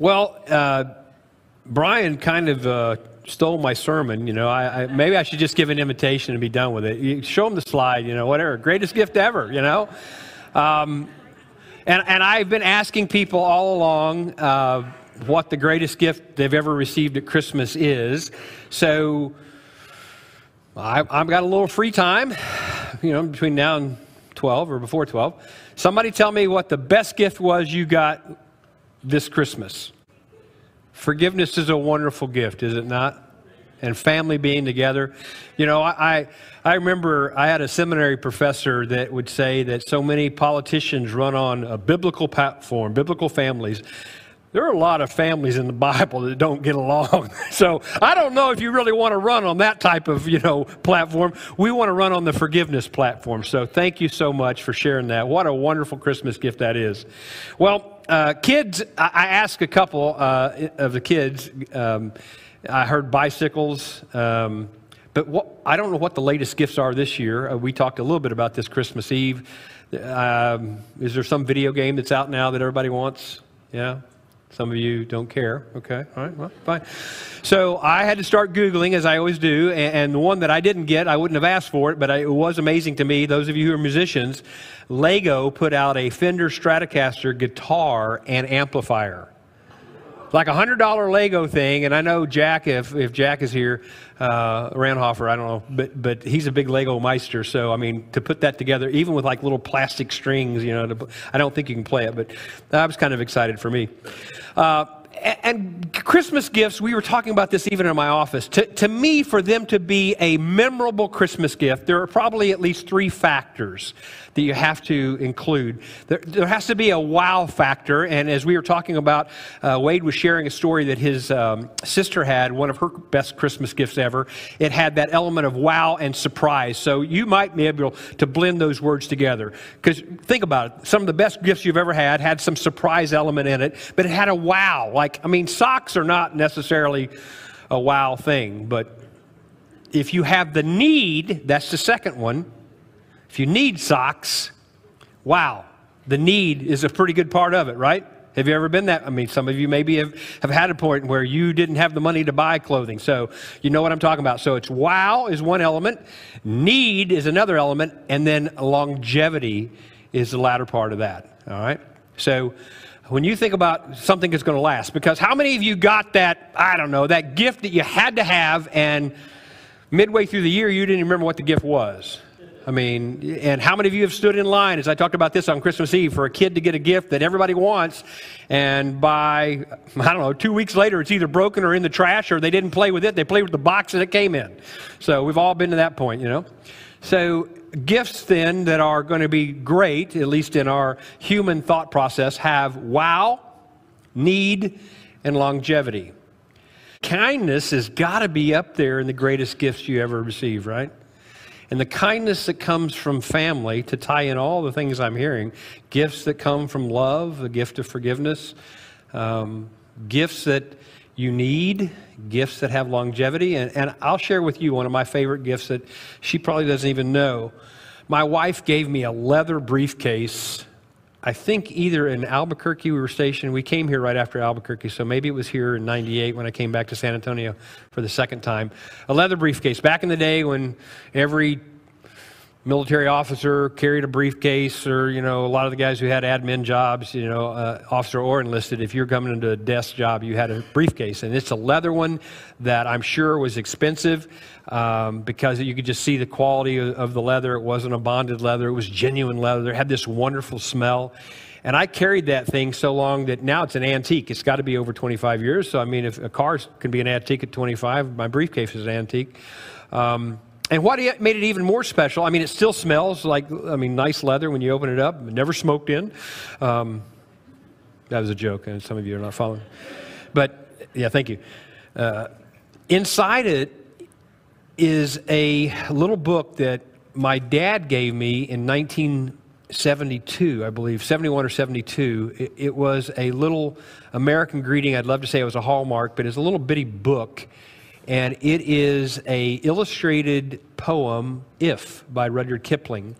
Well, uh, Brian kind of uh, stole my sermon. You know, I, I, maybe I should just give an invitation and be done with it. You show them the slide. You know, whatever. Greatest gift ever. You know. Um, and, and I've been asking people all along uh, what the greatest gift they've ever received at Christmas is. So I, have got a little free time, you know, between now and 12 or before 12. Somebody tell me what the best gift was you got this Christmas. Forgiveness is a wonderful gift, is it not? And family being together. You know, I, I remember I had a seminary professor that would say that so many politicians run on a biblical platform, biblical families. There are a lot of families in the Bible that don't get along. So I don't know if you really want to run on that type of, you know, platform. We want to run on the forgiveness platform. So thank you so much for sharing that. What a wonderful Christmas gift that is. Well, uh, kids, I, I asked a couple uh, of the kids. Um, I heard bicycles. Um, but what, I don't know what the latest gifts are this year. Uh, we talked a little bit about this Christmas Eve. Um, is there some video game that's out now that everybody wants? Yeah? Some of you don't care. Okay, all right, well, fine. So I had to start Googling, as I always do, and, the one that I didn't get, I wouldn't have asked for it, but it was amazing to me. Those of you who are musicians, Lego put out a Fender Stratocaster guitar and amplifier like a hundred dollar Lego thing. And I know Jack, if, if Jack is here, uh, Ranhofer, I don't know, but, but he's a big Lego meister. So, I mean, to put that together, even with like little plastic strings, you know, to, I don't think you can play it, but that was kind of excited for me. Uh, and Christmas gifts, we were talking about this even in my office. To, to me, for them to be a memorable Christmas gift, there are probably at least three factors that you have to include. There, there has to be a wow factor. And as we were talking about, uh, Wade was sharing a story that his um, sister had, one of her best Christmas gifts ever. It had that element of wow and surprise. So you might be able to blend those words together. Because think about it some of the best gifts you've ever had had some surprise element in it, but it had a wow. Like, I mean, socks are not necessarily a wow thing, but if you have the need, that's the second one if you need socks, wow, the need is a pretty good part of it, right? Have you ever been that? I mean, some of you maybe have, have had a point where you didn't have the money to buy clothing. So you know what I'm talking about. So it's wow is one element, need is another element, and then longevity is the latter part of that. All right? So when you think about something that's going to last, because how many of you got that, I don't know, that gift that you had to have, and midway through the year you didn't remember what the gift was? I mean, and how many of you have stood in line, as I talked about this on Christmas Eve, for a kid to get a gift that everybody wants, and by, I don't know, two weeks later, it's either broken or in the trash, or they didn't play with it, they played with the box that it came in. So we've all been to that point, you know? So gifts then that are going to be great, at least in our human thought process, have wow, need, and longevity. Kindness has got to be up there in the greatest gifts you ever receive, right? and the kindness that comes from family to tie in all the things I'm hearing gifts that come from love, the gift of forgiveness, um, gifts that you need, gifts that have longevity. And, and I'll share with you one of my favorite gifts that she probably doesn't even know. My wife gave me a leather briefcase I think either in Albuquerque we were stationed. We came here right after Albuquerque, so maybe it was here in '98 when I came back to San Antonio for the second time. A leather briefcase. Back in the day when every military officer carried a briefcase, or you know, a lot of the guys who had admin jobs, you know, uh, officer or enlisted, if you're coming into a desk job, you had a briefcase, and it's a leather one that I'm sure was expensive um, because you could just see the quality of, of the leather. It wasn't a bonded leather; it was genuine leather. It had this wonderful smell. And I carried that thing so long that now it's an antique. It's got to be over 25 years. So, I mean, if a car can be an antique at 25, my briefcase is an antique. Um, and what made it even more special, I mean, it still smells like, I mean, nice leather when you open it up, never smoked in. Um, that was a joke, and some of you are not following. But, yeah, thank you. Uh, inside it is a little book that my dad gave me in 1972, I believe, 71 or 72. It, it was a little American greeting. I'd love to say it was a Hallmark, but it's a little bitty book and it is a illustrated poem, If, by Rudyard Kipling,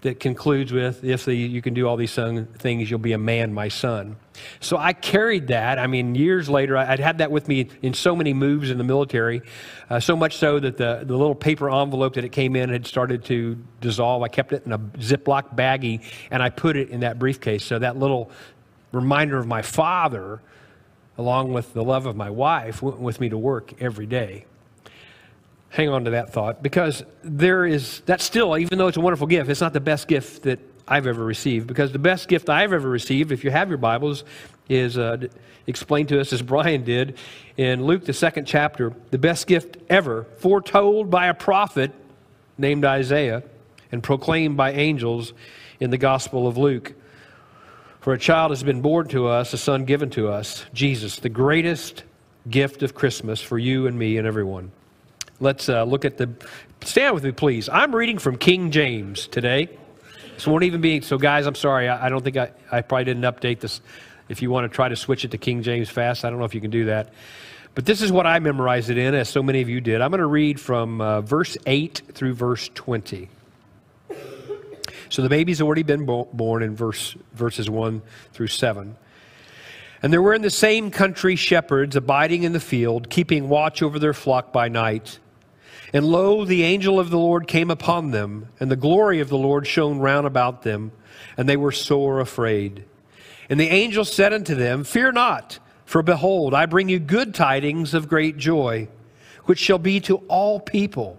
that concludes with, If the, you can do all these things, you'll be a man, my son. So I carried that. I mean, years later, I'd had that with me in so many moves in the military, uh, so much so that the, the little paper envelope that it came in had started to dissolve. I kept it in a Ziploc baggie and I put it in that briefcase. So that little reminder of my father, along with the love of my wife, went with me to work every day hang on to that thought because there is, that's still, even though it's a wonderful gift, it's not the best gift that I've ever received. Because the best gift I've ever received, if you have your Bibles, is uh, explained to us as Brian did in Luke, the second chapter. The best gift ever, foretold by a prophet named Isaiah and proclaimed by angels in the Gospel of Luke. For a child has been born to us, a son given to us, Jesus, the greatest gift of Christmas for you and me and everyone. Let's uh, look at the. Stand with me, please. I'm reading from King James today. This won't even be. So, guys, I'm sorry. I, I don't think I, I probably didn't update this. If you want to try to switch it to King James fast, I don't know if you can do that. But this is what I memorized it in, as so many of you did. I'm going to read from uh, verse 8 through verse 20. So the baby's already been bo- born in verse, verses 1 through 7. And there were in the same country shepherds abiding in the field, keeping watch over their flock by night. And lo, the angel of the Lord came upon them, and the glory of the Lord shone round about them, and they were sore afraid. And the angel said unto them, Fear not, for behold, I bring you good tidings of great joy, which shall be to all people.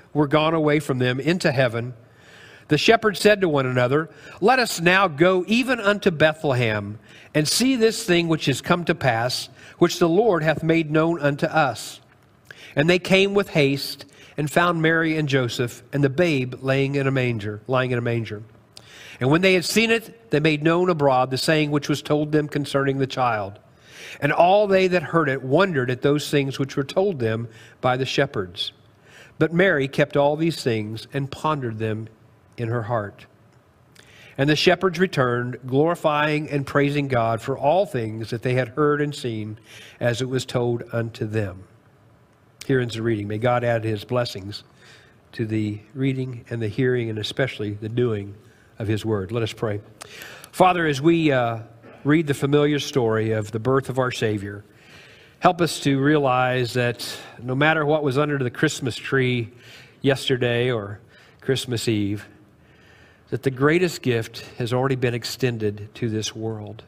were gone away from them into heaven, the shepherds said to one another, Let us now go even unto Bethlehem, and see this thing which is come to pass, which the Lord hath made known unto us. And they came with haste and found Mary and Joseph and the babe laying in a manger, lying in a manger. And when they had seen it, they made known abroad the saying which was told them concerning the child. And all they that heard it wondered at those things which were told them by the shepherds. But Mary kept all these things and pondered them in her heart. And the shepherds returned, glorifying and praising God for all things that they had heard and seen, as it was told unto them. Here ends the reading. May God add his blessings to the reading and the hearing and especially the doing of his word. Let us pray. Father, as we uh, read the familiar story of the birth of our Savior, help us to realize that no matter what was under the Christmas tree yesterday or Christmas Eve, that the greatest gift has already been extended to this world.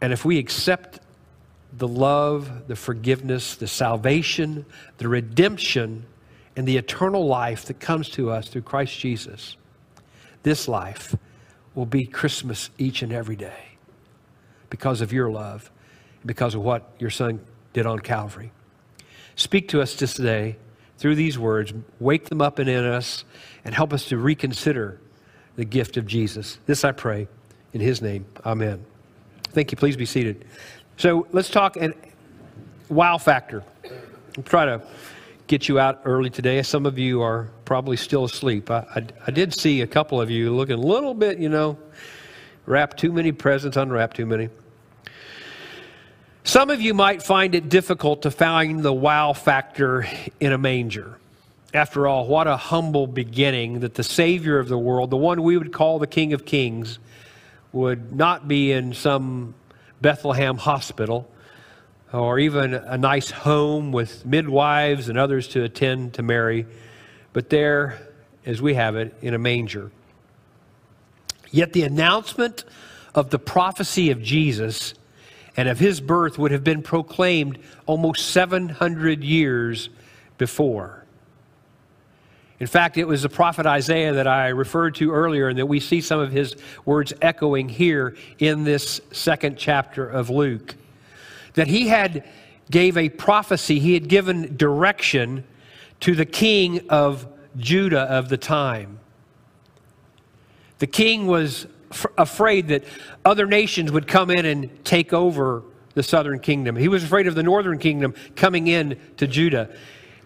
And if we accept the love, the forgiveness, the salvation, the redemption, and the eternal life that comes to us through Christ Jesus, this life will be Christmas each and every day because of your love, because of what your Son did on Calvary. Speak to us this day through these words, wake them up in us, and help us to reconsider the gift of Jesus. This I pray in His name. Amen. Thank you. Please be seated. So let's talk and wow factor. I'll try to get you out early today. Some of you are probably still asleep. I, I, I did see a couple of you looking a little bit, you know, wrap too many presents, unwrap too many. Some of you might find it difficult to find the wow factor in a manger. After all, what a humble beginning that the Savior of the world, the one we would call the King of Kings, would not be in some Bethlehem Hospital, or even a nice home with midwives and others to attend to Mary, but there, as we have it, in a manger. Yet the announcement of the prophecy of Jesus and of his birth would have been proclaimed almost 700 years before. In fact, it was the prophet Isaiah that I referred to earlier, and that we see some of his words echoing here in this second chapter of Luke. That he had gave a prophecy, he had given direction to the king of Judah of the time. The king was f- afraid that other nations would come in and take over the southern kingdom. He was afraid of the northern kingdom coming in to Judah.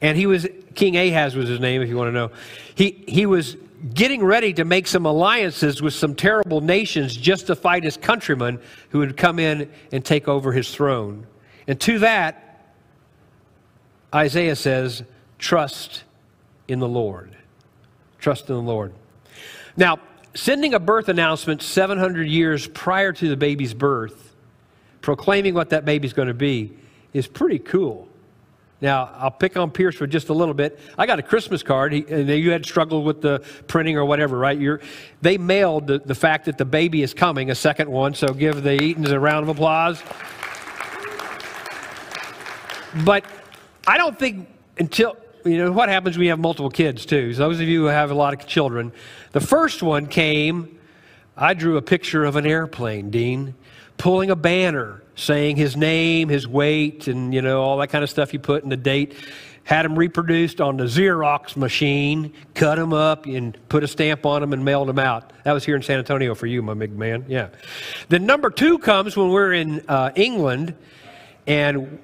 And he was, King Ahaz was his name, if you want to know. He, he was getting ready to make some alliances with some terrible nations just to fight his countrymen who would come in and take over his throne. And to that, Isaiah says, trust in the Lord. Trust in the Lord. Now, sending a birth announcement 700 years prior to the baby's birth proclaiming what that baby's going to be is pretty cool. Now, I'll pick on Pierce for just a little bit. I got a Christmas card, he, and you had struggled with the printing or whatever, right? You're, they mailed the, the fact that the baby is coming, a second one, so give the Eatons a round of applause. But I don't think until, you know, what happens when you have multiple kids, too? So those of you who have a lot of children, the first one came, I drew a picture of an airplane, Dean pulling a banner saying his name, his weight, and you know all that kind of stuff you put in the date. Had them reproduced on the Xerox machine, cut them up, and put a stamp on them and mailed them out. That was here in San Antonio for you, my big man. Yeah. Then number two comes when we're in uh, England, and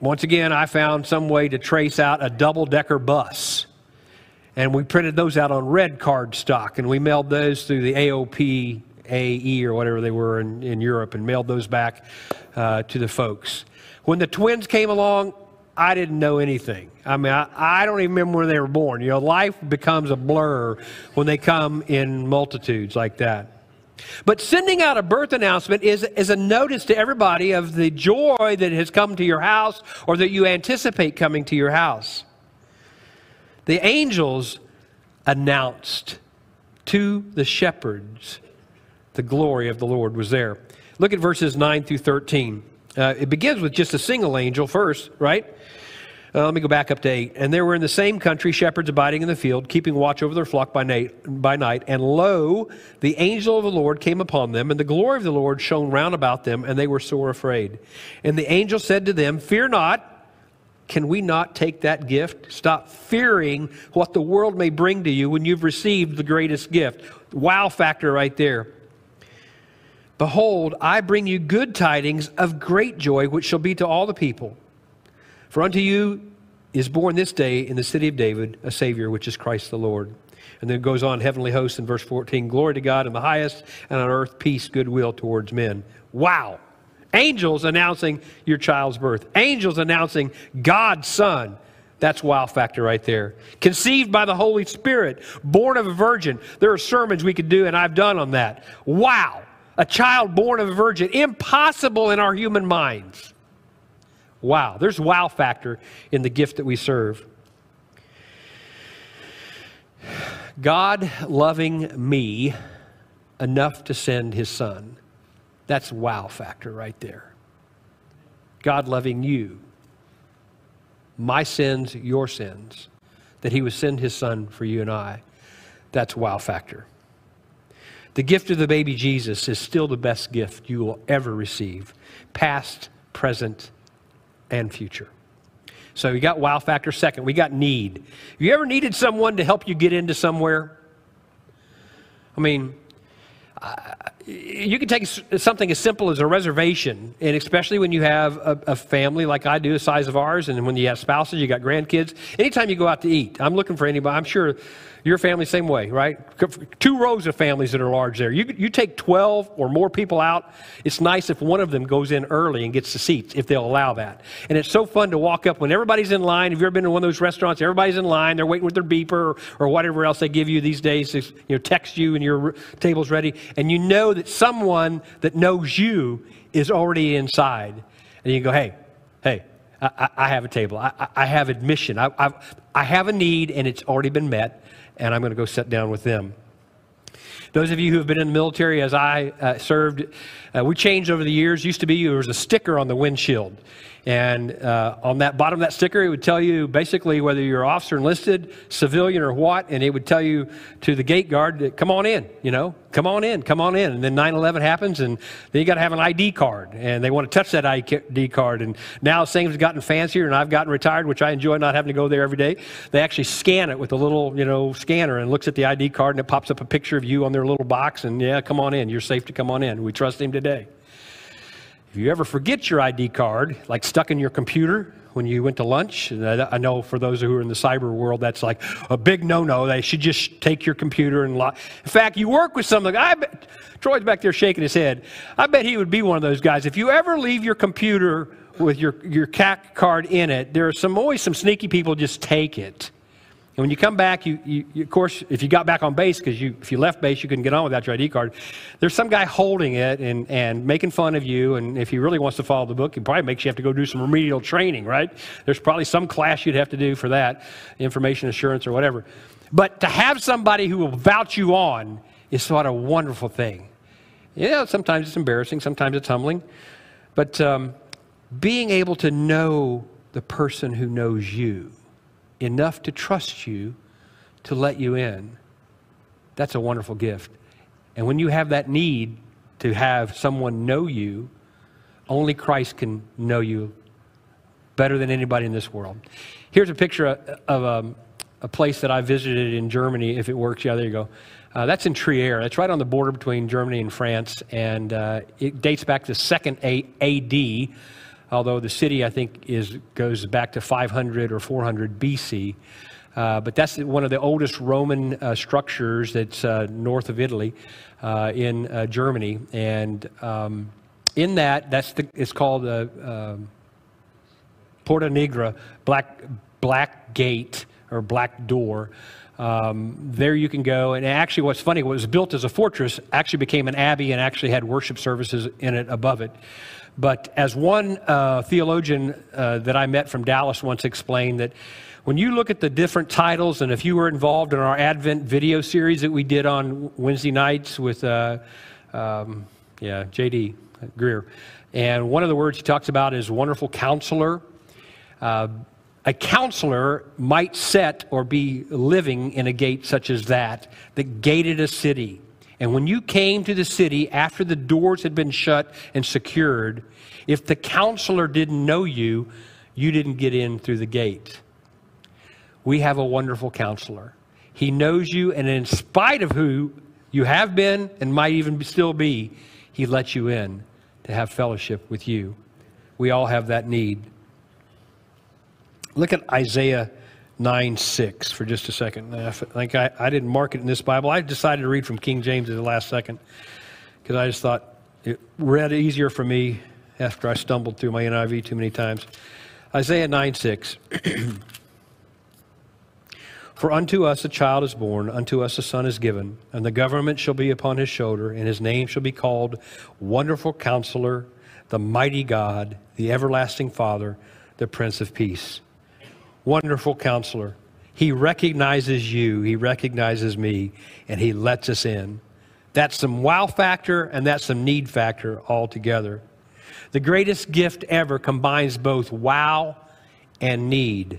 once again, I found some way to trace out a double decker bus. And we printed those out on red card stock, and we mailed those through the AOP AE or whatever they were in, in Europe and mailed those back uh, to the folks. When the twins came along, I didn't know anything. I mean, I, I, don't even remember when they were born. You know, life becomes a blur when they come in multitudes like that. But sending out a birth announcement is, is a notice to everybody of the joy that has come to your house or that you anticipate coming to your house. The angels announced to the shepherds the glory of the Lord was there. Look at verses 9 through 13. Uh, it begins with just a single angel first, right? Uh, let me go back up to 8. And there were in the same country shepherds abiding in the field, keeping watch over their flock by night, by night. And lo, the angel of the Lord came upon them, and the glory of the Lord shone round about them, and they were sore afraid. And the angel said to them, Fear not. Can we not take that gift? Stop fearing what the world may bring to you when you've received the greatest gift. Wow factor right there. Behold, I bring you good tidings of great joy, which shall be to all the people. For unto you is born this day in the city of David a Savior, which is Christ the Lord. And then it goes on, heavenly hosts in verse 14 Glory to God in the highest, and on earth peace, goodwill towards men. Wow. Angels announcing your child's birth, angels announcing God's Son. That's wow factor right there. Conceived by the Holy Spirit, born of a virgin. There are sermons we could do, and I've done on that. Wow a child born of a virgin. Impossible in our human minds. Wow, there's wow factor in the gift that we serve. God loving me enough to send his son. That's wow factor right there. God loving you, my sins, your sins, that he would send his son for you and I. That's wow factor. The gift of the baby Jesus is still the best gift you will ever receive, past, present, and future. So we got wow factor. Second, we got need. You ever needed someone to help you get into somewhere? I mean, you can take something as simple as a reservation, and especially when you have a, a, family like I do, the size of ours, and when you have spouses, you got grandkids. Anytime you go out to eat, I'm looking for anybody. I'm sure your family, same way, right? Two rows of families that are large there. You, you take 12 or more people out. It's nice if one of them goes in early and gets the seats, if they'll allow that. And it's so fun to walk up when everybody's in line. Have you ever been to one of those restaurants? Everybody's in line. They're waiting with their beeper or, or whatever else they give you these days to you know, text you and your table's ready. And you know that someone that knows you is already inside. And you go, hey, hey, I, I, have a table. I, I have admission. I, I've, I have a need, and it's already been met and I'm going to go sit down with them. Those of you who have been in the military, as I uh, served, uh, we changed over the years. Used to be there was a sticker on the windshield, and uh, on that bottom of that sticker, it would tell you basically whether you're officer enlisted, civilian, or what, and it would tell you to the gate guard, to, "Come on in," you know, "Come on in, come on in." And then 9/11 happens, and then you got to have an ID card, and they want to touch that ID card. And now things have gotten fancier, and I've gotten retired, which I enjoy not having to go there every day. They actually scan it with a little, you know, scanner, and looks at the ID card, and it pops up a picture of you on their little box, and yeah, come on in. You're safe to come on in. We trust him today. If you ever forget your ID card, like stuck in your computer when you went to lunch, and I know for those who are in the cyber world, that's like a big no-no. They should just take your computer and lock. In fact, you work with someone. I bet, Troy's back there shaking his head. I bet he would be one of those guys. If you ever leave your computer with your, your CAC card in it, there are some always some sneaky people just take it. And when you come back, you, you, you of course, if you got back on base, because you, if you left base, you couldn't get on without your ID card, there's some guy holding it and, and making fun of you. And if he really wants to follow the book, he probably makes you have to go do some remedial training, right? There's probably some class you'd have to do for that, information assurance or whatever. But to have somebody who will vouch you on is sort of a wonderful thing. Yeah, sometimes it's embarrassing, sometimes it's humbling. But um, being able to know the person who knows you enough to trust you to let you in, that's a wonderful gift. And when you have that need to have someone know you, only Christ can know you better than anybody in this world. Here's a picture of a, um, a place that I visited in Germany, if it works. Yeah, there you go. Uh, that's in Trier. That's right on the border between Germany and France, and uh, it dates back to 2nd AD although the city, I think, is, goes back to 500 or 400 BC. Uh, but that's one of the oldest Roman uh, structures that's uh, north of Italy uh, in uh, Germany. And um, in that, that's the, it's called um, Porta Nigra, black, black gate or black door. Um, there you can go. And actually, what's funny, what was built as a fortress actually became an abbey and actually had worship services in it above it. But as one uh, theologian uh, that I met from Dallas once explained, that when you look at the different titles, and if you were involved in our Advent video series that we did on Wednesday nights with, uh, um, yeah, J.D. Greear, and one of the words he talks about is wonderful counselor. Uh, a counselor might set or be living in a gate such as that, that gated a city and when you came to the city after the doors had been shut and secured, if the counselor didn't know you, you didn't get in through the gate. We have a wonderful counselor. He knows you, and in spite of who you have been and might even still be, he lets you in to have fellowship with you. We all have that need. Look at Isaiah 9 6 for just a second. I think I, I didn't mark it in this Bible. I decided to read from King James at the last second because I just thought it read easier for me after I stumbled through my NIV too many times. Isaiah 9 6. For unto us a child is born, unto us a son is given, and the government shall be upon his shoulder, and his name shall be called Wonderful Counselor, the Mighty God, the Everlasting Father, the Prince of Peace wonderful counselor. He recognizes you, he recognizes me, and he lets us in. That's some wow factor and that's some need factor all together. The greatest gift ever combines both wow and need.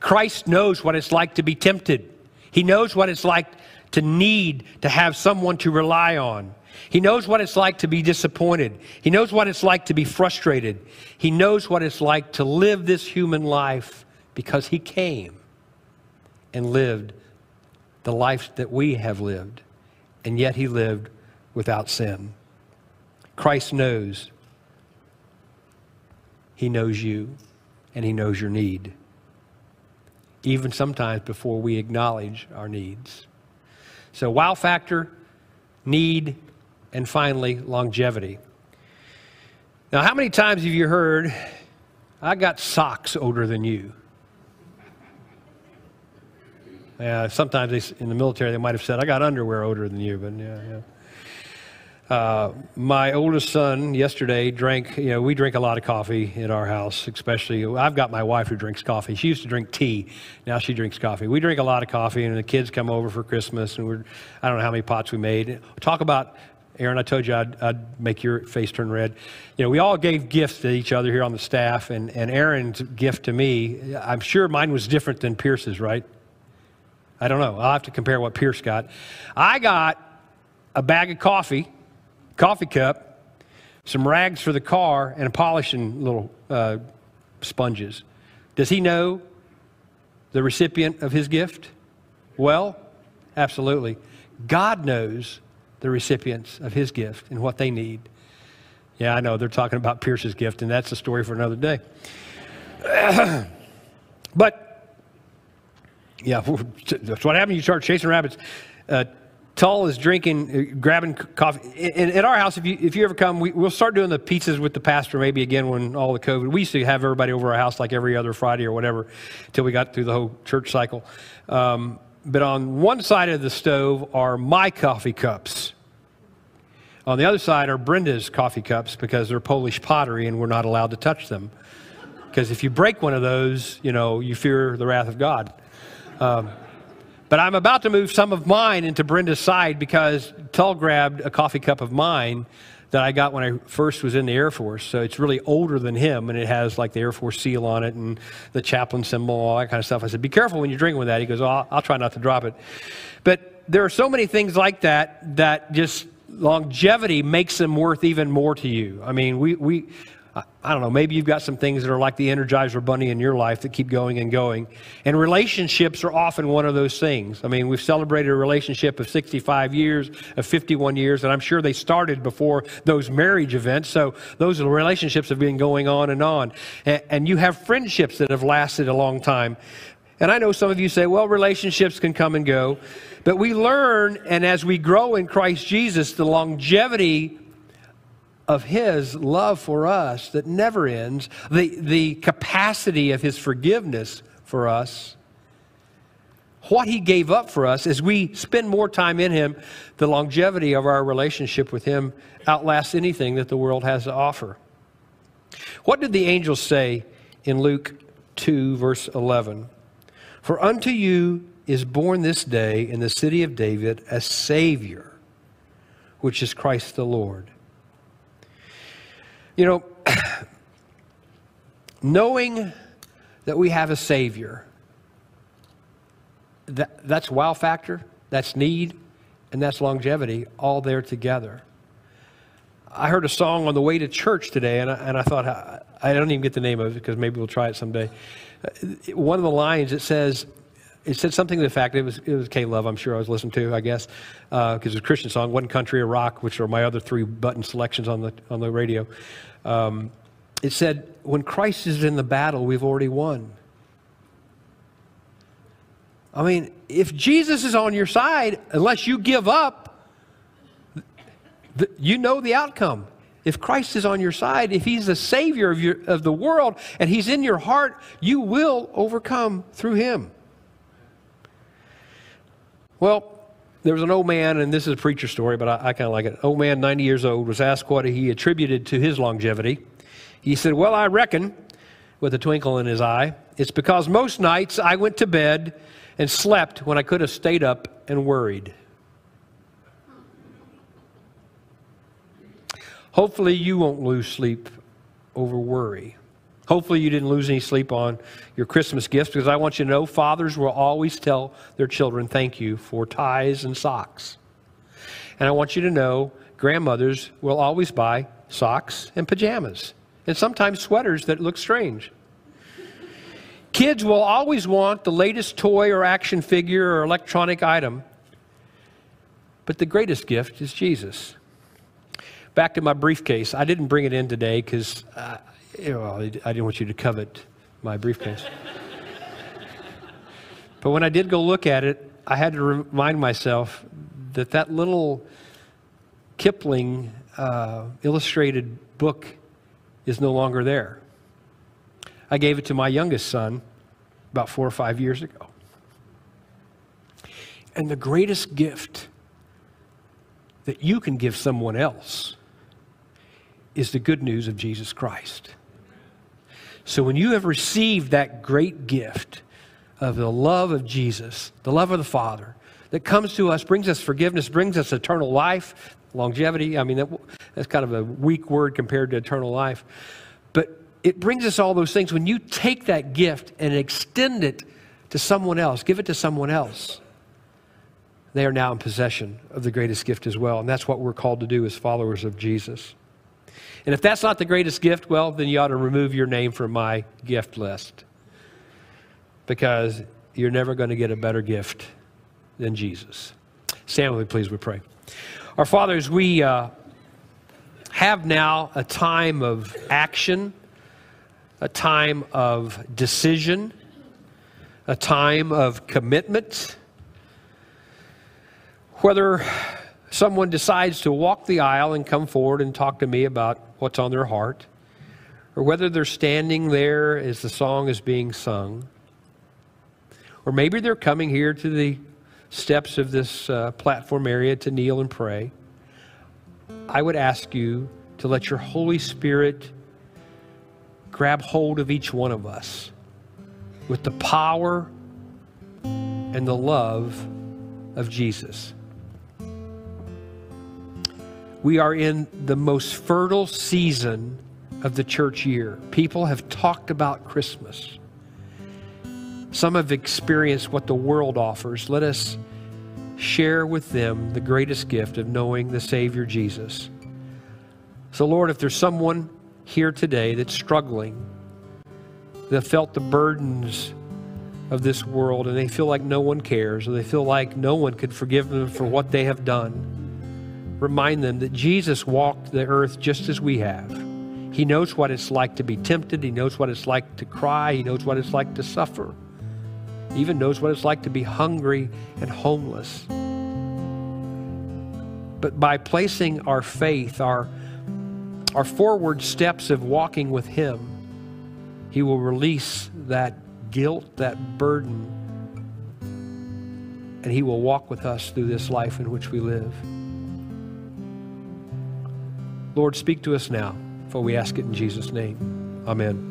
Christ knows what it's like to be tempted. He knows what it's like to need to have someone to rely on. He knows what it's like to be disappointed. He knows what it's like to be frustrated. He knows what it's like to live this human life because he came and lived the life that we have lived, and yet he lived without sin. Christ knows. He knows you, and he knows your need, even sometimes before we acknowledge our needs. So, wow factor, need, and finally, longevity. Now, how many times have you heard, I got socks older than you? Yeah, sometimes they, in the military they might have said, "I got underwear older than you," but yeah, yeah. Uh, my oldest son yesterday drank. You know, we drink a lot of coffee at our house, especially. I've got my wife who drinks coffee. She used to drink tea. Now she drinks coffee. We drink a lot of coffee, and the kids come over for Christmas, and we're. I don't know how many pots we made. Talk about Aaron, I told you I'd, I'd, make your face turn red. You know, we all gave gifts to each other here on the staff, and, and Aaron's gift to me, I'm sure mine was different than Pierce's, right? I don't know. I'll have to compare what Pierce got. I got a bag of coffee, coffee cup, some rags for the car, and a polishing little uh, sponges. Does he know the recipient of his gift? Well, absolutely. God knows the recipients of his gift and what they need. Yeah, I know they're talking about Pierce's gift, and that's a story for another day. but, yeah, that's what happened. You start chasing rabbits. Uh, Tull is drinking, uh, grabbing coffee. In, in, our house, if you, if you ever come, we, will start doing the pizzas with the pastor maybe again when all the COVID. We used to have everybody over our house like every other Friday or whatever until we got through the whole church cycle. Um, but on one side of the stove are my coffee cups. On the other side are Brenda's coffee cups because they're Polish pottery and we're not allowed to touch them. Because if you break one of those, you know, you fear the wrath of God. Um, but I'm about to move some of mine into Brenda's side because Tull grabbed a coffee cup of mine that I got when I first was in the Air Force. So it's really older than him, and it has like the Air Force seal on it and the chaplain symbol, all that kind of stuff. I said, "Be careful when you're drinking with that." He goes, oh, I'll, I'll try not to drop it." But there are so many things like that that just longevity makes them worth even more to you. I mean, we we I don't know, maybe you've got some things that are like the Energizer Bunny in your life that keep going and going. And relationships are often one of those things. I mean, we've celebrated a relationship of 65 years, of 51 years, and I'm sure they started before those marriage events. So those relationships have been going on and on. And, you have friendships that have lasted a long time. And I know some of you say, well, relationships can come and go. But we learn, and as we grow in Christ Jesus, the longevity of his love for us that never ends, the, the capacity of his forgiveness for us, what he gave up for us as we spend more time in him, the longevity of our relationship with him outlasts anything that the world has to offer. What did the angels say in Luke 2, verse 11? For unto you is born this day in the city of David a Savior, which is Christ the Lord. You know, knowing that we have a Savior, that, that's wow factor, that's need, and that's longevity all there together. I heard a song on the way to church today, and I, and I thought, I, don't even get the name of it because maybe we'll try it someday. Uh, one of the lines, it says, it said something to the fact it was it was K Love. I'm sure I was listening to. I guess because uh, was a Christian song. One country or rock, which are my other three button selections on the on the radio. Um, it said, "When Christ is in the battle, we've already won." I mean, if Jesus is on your side, unless you give up, you know the outcome. If Christ is on your side, if He's the Savior of, your, of the world and He's in your heart, you will overcome through Him. Well, there was an old man, and this is a preacher story, but I, I kind of like it. Old man, 90 years old, was asked what he attributed to his longevity. He said, Well, I reckon, with a twinkle in his eye, it's because most nights I went to bed and slept when I could have stayed up and worried. Hopefully, you won't lose sleep over worry. Hopefully, you didn't lose any sleep on your Christmas gifts because I want you to know fathers will always tell their children thank you for ties and socks. And I want you to know grandmothers will always buy socks and pajamas and sometimes sweaters that look strange. Kids will always want the latest toy or action figure or electronic item. But the greatest gift is Jesus. Back to my briefcase. I didn't bring it in today because uh, well, I didn't want you to covet my briefcase. but when I did go look at it, I had to remind myself that that little Kipling uh, illustrated book is no longer there. I gave it to my youngest son about four or five years ago. And the greatest gift that you can give someone else is the good news of Jesus Christ. So when you have received that great gift of the love of Jesus, the love of the Father, that comes to us, brings us forgiveness, brings us eternal life, longevity. I mean, that, that's kind of a weak word compared to eternal life. But it brings us all those things. When you take that gift and extend it to someone else, give it to someone else, they are now in possession of the greatest gift as well. And that's what we're called to do as followers of Jesus. And if that's not the greatest gift, well, then you ought to remove your name from my gift list. Because you're never going to get a better gift than Jesus. Stand with me, please, we pray. Our fathers, we uh, have now a time of action, a time of decision, a time of commitment. Whether someone decides to walk the aisle and come forward and talk to me about what's on their heart, or whether they're standing there as the song is being sung, or maybe they're coming here to the steps of this uh, platform area to kneel and pray, I would ask you to let your Holy Spirit grab hold of each one of us with the power and the love of Jesus. We are in the most fertile season of the church year. People have talked about Christmas. Some have experienced what the world offers. Let us share with them the greatest gift of knowing the Savior Jesus. So, Lord, if there's someone here today that's struggling, that felt the burdens of this world, and they feel like no one cares, or they feel like no one could forgive them for what they have done, remind them that Jesus walked the earth just as we have. He knows what it's like to be tempted, He knows what it's like to cry, He knows what it's like to suffer He even knows what it's like to be hungry and homeless. But by placing our faith, our, our forward steps of walking with Him, He will release that guilt, that burden, and He will walk with us through this life in which we live. Lord, speak to us now, for we ask it in Jesus' name. Amen.